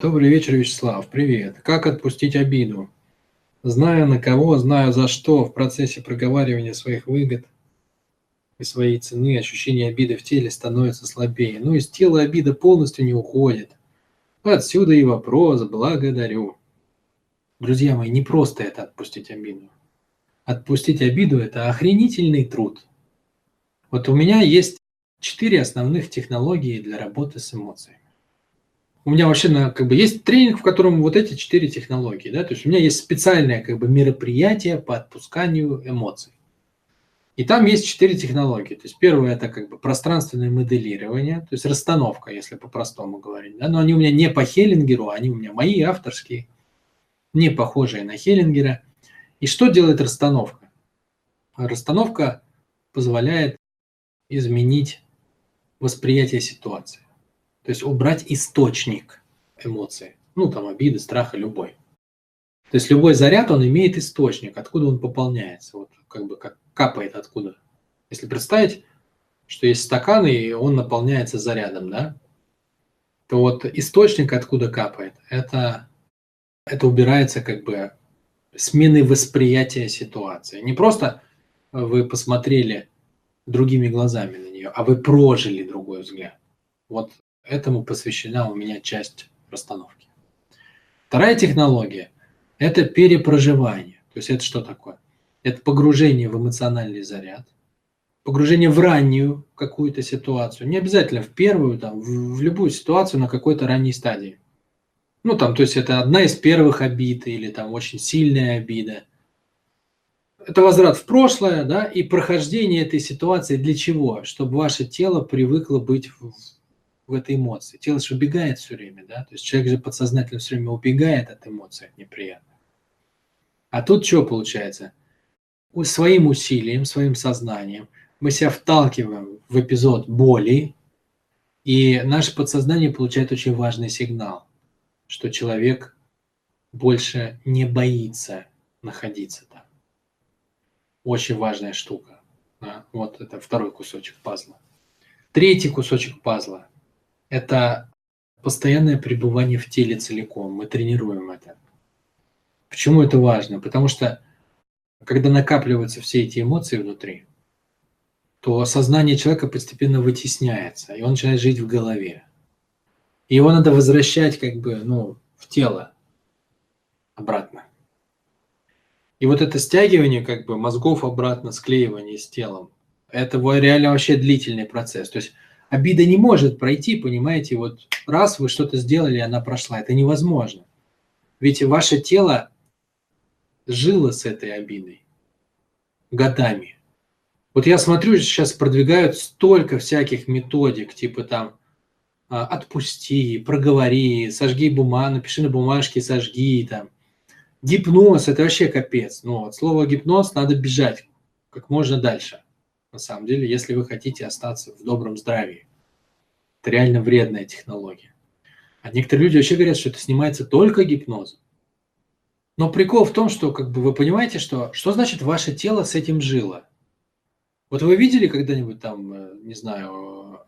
Добрый вечер, Вячеслав. Привет. Как отпустить обиду? Знаю на кого, знаю за что, в процессе проговаривания своих выгод и своей цены ощущение обиды в теле становится слабее. Но из тела обида полностью не уходит. Отсюда и вопрос «благодарю». Друзья мои, не просто это отпустить обиду. Отпустить обиду – это охренительный труд. Вот у меня есть четыре основных технологии для работы с эмоциями у меня вообще на, как бы есть тренинг, в котором вот эти четыре технологии, да, то есть у меня есть специальное как бы мероприятие по отпусканию эмоций. И там есть четыре технологии. То есть первое это как бы пространственное моделирование, то есть расстановка, если по-простому говорить. Да? Но они у меня не по Хеллингеру, они у меня мои авторские, не похожие на Хеллингера. И что делает расстановка? Расстановка позволяет изменить восприятие ситуации. То есть убрать источник эмоций. Ну, там, обиды, страха, любой. То есть любой заряд, он имеет источник, откуда он пополняется. Вот как бы как капает откуда. Если представить, что есть стакан, и он наполняется зарядом, да, то вот источник, откуда капает, это, это убирается как бы смены восприятия ситуации. Не просто вы посмотрели другими глазами на нее, а вы прожили другой взгляд. Вот Этому посвящена у меня часть расстановки. Вторая технология – это перепроживание. То есть это что такое? Это погружение в эмоциональный заряд, погружение в раннюю какую-то ситуацию, не обязательно в первую, там, в, в любую ситуацию на какой-то ранней стадии. Ну, там, то есть это одна из первых обид или там очень сильная обида. Это возврат в прошлое, да, и прохождение этой ситуации для чего? Чтобы ваше тело привыкло быть в, в этой эмоции. Тело же убегает все время, да, то есть человек же подсознательно все время убегает от эмоций, от неприятных. А тут что получается? Своим усилием, своим сознанием мы себя вталкиваем в эпизод боли, и наше подсознание получает очень важный сигнал, что человек больше не боится находиться там. Очень важная штука. Да? Вот это второй кусочек пазла. Третий кусочек пазла это постоянное пребывание в теле целиком. Мы тренируем это. Почему это важно? Потому что когда накапливаются все эти эмоции внутри, то сознание человека постепенно вытесняется, и он начинает жить в голове. И его надо возвращать как бы, ну, в тело обратно. И вот это стягивание как бы мозгов обратно, склеивание с телом, это реально вообще длительный процесс. То есть обида не может пройти, понимаете, вот раз вы что-то сделали, она прошла, это невозможно. Ведь ваше тело жило с этой обидой годами. Вот я смотрю, сейчас продвигают столько всяких методик, типа там а, отпусти, проговори, сожги бумагу, напиши на бумажке, сожги там. Гипноз – это вообще капец. Ну, от слова гипноз надо бежать как можно дальше на самом деле, если вы хотите остаться в добром здравии. Это реально вредная технология. А некоторые люди вообще говорят, что это снимается только гипнозом. Но прикол в том, что как бы вы понимаете, что, что значит ваше тело с этим жило. Вот вы видели когда-нибудь там, э, не знаю,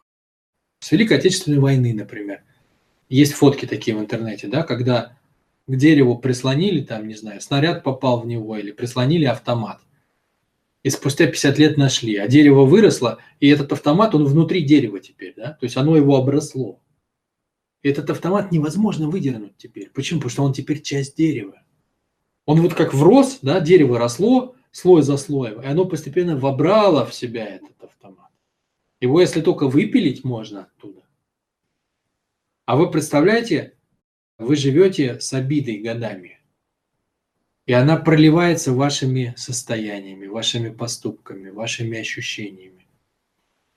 с Великой Отечественной войны, например, есть фотки такие в интернете, да, когда к дереву прислонили, там, не знаю, снаряд попал в него или прислонили автомат и спустя 50 лет нашли, а дерево выросло, и этот автомат, он внутри дерева теперь, да, то есть оно его обросло. И этот автомат невозможно выдернуть теперь. Почему? Потому что он теперь часть дерева. Он вот как врос, да, дерево росло слой за слоем, и оно постепенно вобрало в себя этот автомат. Его, если только выпилить, можно оттуда. А вы представляете, вы живете с обидой годами. И она проливается вашими состояниями, вашими поступками, вашими ощущениями,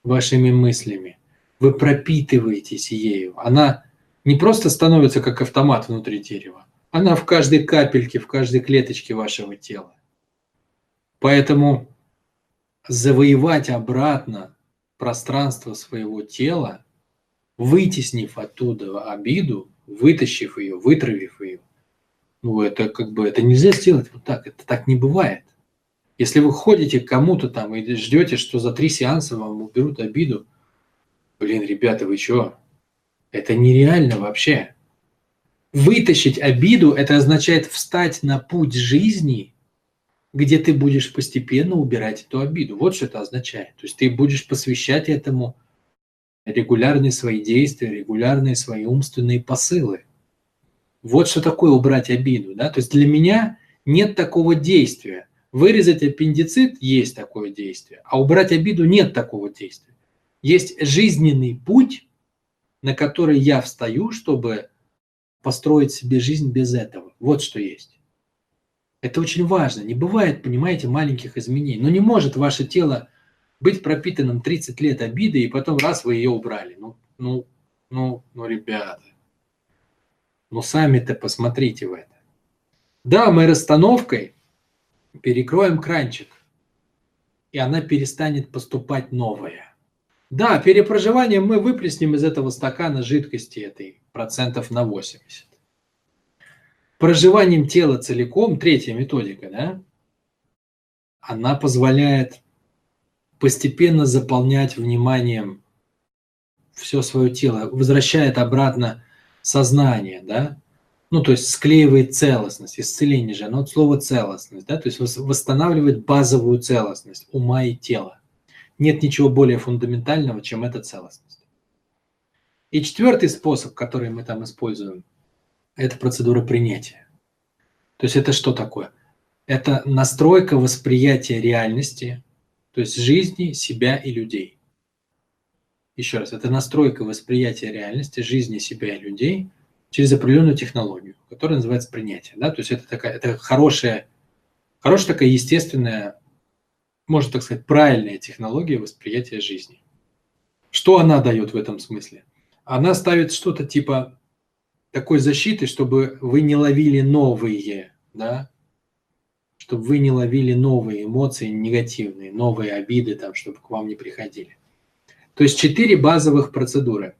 вашими мыслями. Вы пропитываетесь ею. Она не просто становится как автомат внутри дерева, она в каждой капельке, в каждой клеточке вашего тела. Поэтому завоевать обратно пространство своего тела, вытеснив оттуда обиду, вытащив ее, вытравив ее, ну, это как бы, это нельзя сделать вот так, это так не бывает. Если вы ходите к кому-то там и ждете, что за три сеанса вам уберут обиду, блин, ребята, вы что? Это нереально вообще. Вытащить обиду – это означает встать на путь жизни, где ты будешь постепенно убирать эту обиду. Вот что это означает. То есть ты будешь посвящать этому регулярные свои действия, регулярные свои умственные посылы. Вот что такое убрать обиду. Да? То есть для меня нет такого действия. Вырезать аппендицит – есть такое действие, а убрать обиду – нет такого действия. Есть жизненный путь, на который я встаю, чтобы построить себе жизнь без этого. Вот что есть. Это очень важно. Не бывает, понимаете, маленьких изменений. Но не может ваше тело быть пропитанным 30 лет обиды, и потом раз вы ее убрали. Ну, ну, ну, ну, ребята. Ну, сами-то посмотрите в это. Да, мы расстановкой перекроем кранчик, и она перестанет поступать новая. Да, перепроживанием мы выплеснем из этого стакана жидкости этой процентов на 80. Проживанием тела целиком, третья методика, да, она позволяет постепенно заполнять вниманием все свое тело, возвращает обратно сознание, да, ну, то есть склеивает целостность, исцеление же, оно от слова целостность, да, то есть восстанавливает базовую целостность ума и тела. Нет ничего более фундаментального, чем эта целостность. И четвертый способ, который мы там используем, это процедура принятия. То есть это что такое? Это настройка восприятия реальности, то есть жизни, себя и людей. Еще раз, это настройка восприятия реальности, жизни, себя и людей через определенную технологию, которая называется принятие. Да? То есть это такая это хорошая, хорошая такая естественная можно так сказать, правильная технология восприятия жизни. Что она дает в этом смысле? Она ставит что-то типа такой защиты, чтобы вы не ловили новые, да, чтобы вы не ловили новые эмоции негативные, новые обиды, там, чтобы к вам не приходили. То есть четыре базовых процедуры.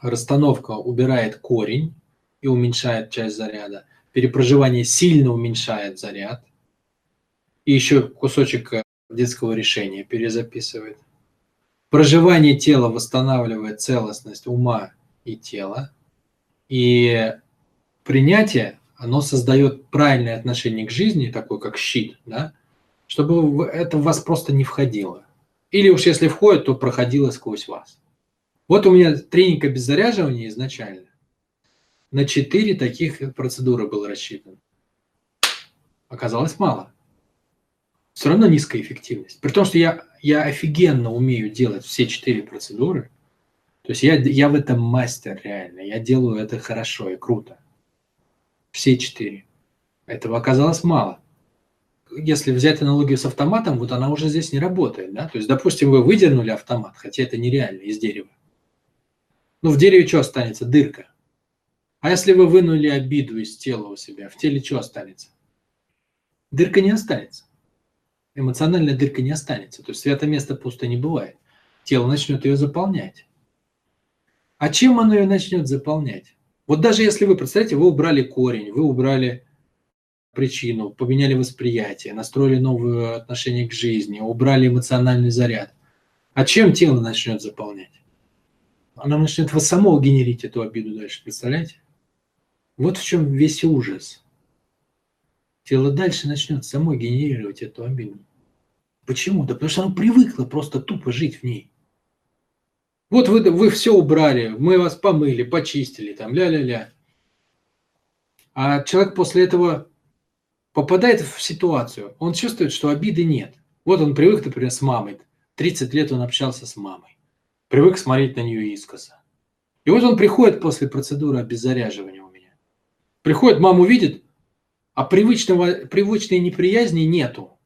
Расстановка убирает корень и уменьшает часть заряда. Перепроживание сильно уменьшает заряд – и еще кусочек э, детского решения перезаписывает. Проживание тела восстанавливает целостность ума и тела. И принятие, оно создает правильное отношение к жизни, такое как щит, да, чтобы это в вас просто не входило. Или уж если входит, то проходило сквозь вас. Вот у меня тренинг обеззаряживания изначально. На четыре таких процедуры был рассчитан. Оказалось мало все равно низкая эффективность. При том, что я, я офигенно умею делать все четыре процедуры. То есть я, я в этом мастер реально. Я делаю это хорошо и круто. Все четыре. Этого оказалось мало. Если взять аналогию с автоматом, вот она уже здесь не работает. Да? То есть, допустим, вы выдернули автомат, хотя это нереально, из дерева. Ну, в дереве что останется? Дырка. А если вы вынули обиду из тела у себя, в теле что останется? Дырка не останется эмоциональная дырка не останется. То есть свято место пусто не бывает. Тело начнет ее заполнять. А чем оно ее начнет заполнять? Вот даже если вы, представляете, вы убрали корень, вы убрали причину, поменяли восприятие, настроили новое отношение к жизни, убрали эмоциональный заряд. А чем тело начнет заполнять? Оно начнет вас само генерить эту обиду дальше, представляете? Вот в чем весь ужас. Тело дальше начнет само генерировать эту обиду. Почему? Да потому что оно привыкло просто тупо жить в ней. Вот вы, вы все убрали, мы вас помыли, почистили, там, ля-ля-ля. А человек после этого попадает в ситуацию, он чувствует, что обиды нет. Вот он привык, например, с мамой. 30 лет он общался с мамой. Привык смотреть на нее искоса. И вот он приходит после процедуры обеззаряживания у меня. Приходит, маму видит, а привычного, привычной неприязни нету.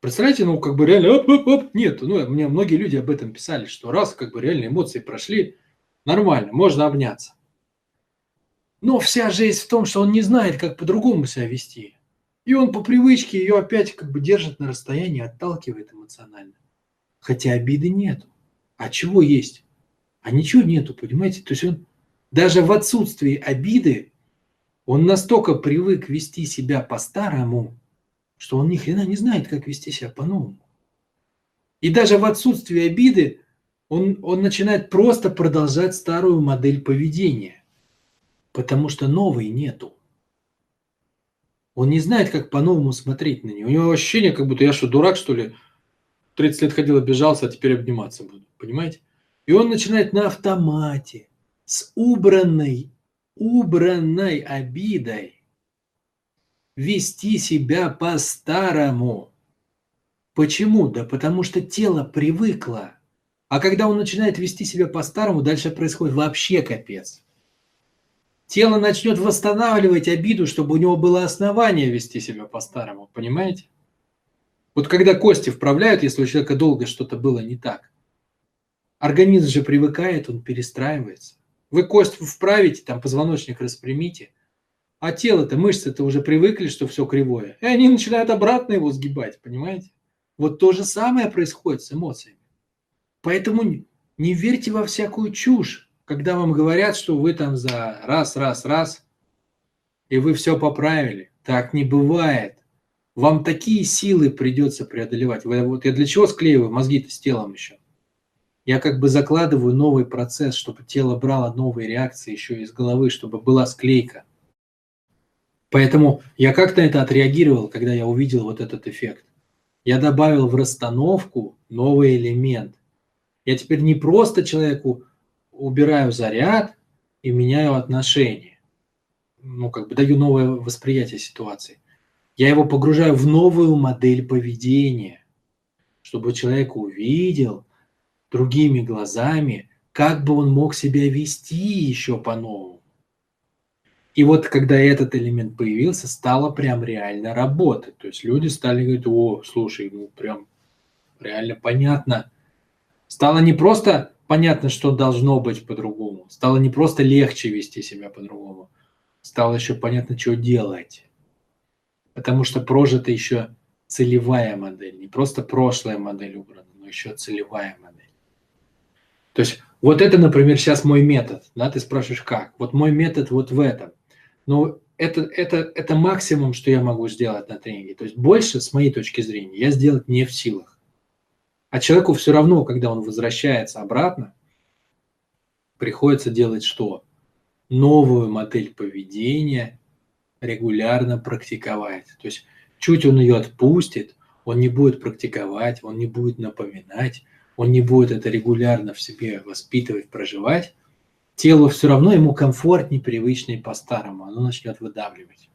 Представляете, ну как бы реально оп, оп, оп, нет. Ну, мне многие люди об этом писали, что раз как бы реально эмоции прошли, нормально, можно обняться. Но вся жизнь в том, что он не знает, как по-другому себя вести. И он по привычке ее опять как бы держит на расстоянии, отталкивает эмоционально. Хотя обиды нету. А чего есть? А ничего нету, понимаете? То есть он даже в отсутствии обиды он настолько привык вести себя по-старому, что он ни хрена не знает, как вести себя по-новому. И даже в отсутствии обиды он, он начинает просто продолжать старую модель поведения. Потому что новой нету. Он не знает, как по-новому смотреть на нее. У него ощущение, как будто я что, дурак, что ли? 30 лет ходил, обижался, а теперь обниматься буду. Понимаете? И он начинает на автомате, с убранной, убранной обидой вести себя по-старому. Почему? Да потому что тело привыкло. А когда он начинает вести себя по-старому, дальше происходит вообще капец. Тело начнет восстанавливать обиду, чтобы у него было основание вести себя по-старому. Понимаете? Вот когда кости вправляют, если у человека долго что-то было не так, организм же привыкает, он перестраивается. Вы кость вправите, там позвоночник распрямите, а тело-то, мышцы-то уже привыкли, что все кривое. И они начинают обратно его сгибать, понимаете? Вот то же самое происходит с эмоциями. Поэтому не верьте во всякую чушь, когда вам говорят, что вы там за раз, раз, раз, и вы все поправили. Так не бывает. Вам такие силы придется преодолевать. Вот я для чего склеиваю мозги-то с телом еще? Я как бы закладываю новый процесс, чтобы тело брало новые реакции еще из головы, чтобы была склейка. Поэтому я как-то это отреагировал, когда я увидел вот этот эффект. Я добавил в расстановку новый элемент. Я теперь не просто человеку убираю заряд и меняю отношения. Ну, как бы даю новое восприятие ситуации. Я его погружаю в новую модель поведения, чтобы человек увидел другими глазами, как бы он мог себя вести еще по-новому. И вот когда этот элемент появился, стало прям реально работать. То есть люди стали говорить, о, слушай, ну прям реально понятно. Стало не просто понятно, что должно быть по-другому. Стало не просто легче вести себя по-другому. Стало еще понятно, что делать. Потому что прожита еще целевая модель. Не просто прошлая модель убрана, но еще целевая модель. То есть вот это, например, сейчас мой метод. Да, ты спрашиваешь, как? Вот мой метод вот в этом. Но это, это, это максимум, что я могу сделать на тренинге. То есть больше, с моей точки зрения, я сделать не в силах. А человеку все равно, когда он возвращается обратно, приходится делать что? Новую модель поведения регулярно практиковать. То есть чуть он ее отпустит, он не будет практиковать, он не будет напоминать, он не будет это регулярно в себе воспитывать, проживать, телу все равно ему комфортнее, привычнее по-старому, оно начнет выдавливать.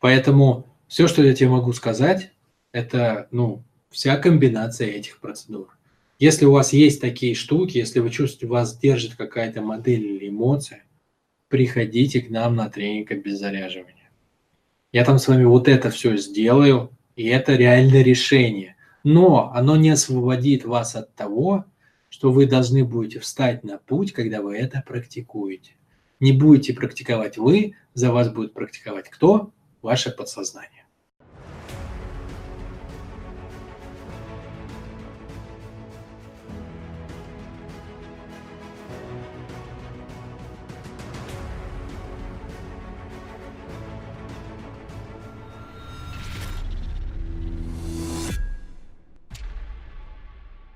Поэтому все, что я тебе могу сказать, это ну, вся комбинация этих процедур. Если у вас есть такие штуки, если вы чувствуете, вас держит какая-то модель или эмоция, приходите к нам на тренинг обеззаряживания. Я там с вами вот это все сделаю, и это реальное решение. Но оно не освободит вас от того, что вы должны будете встать на путь, когда вы это практикуете. Не будете практиковать вы, за вас будет практиковать кто? Ваше подсознание.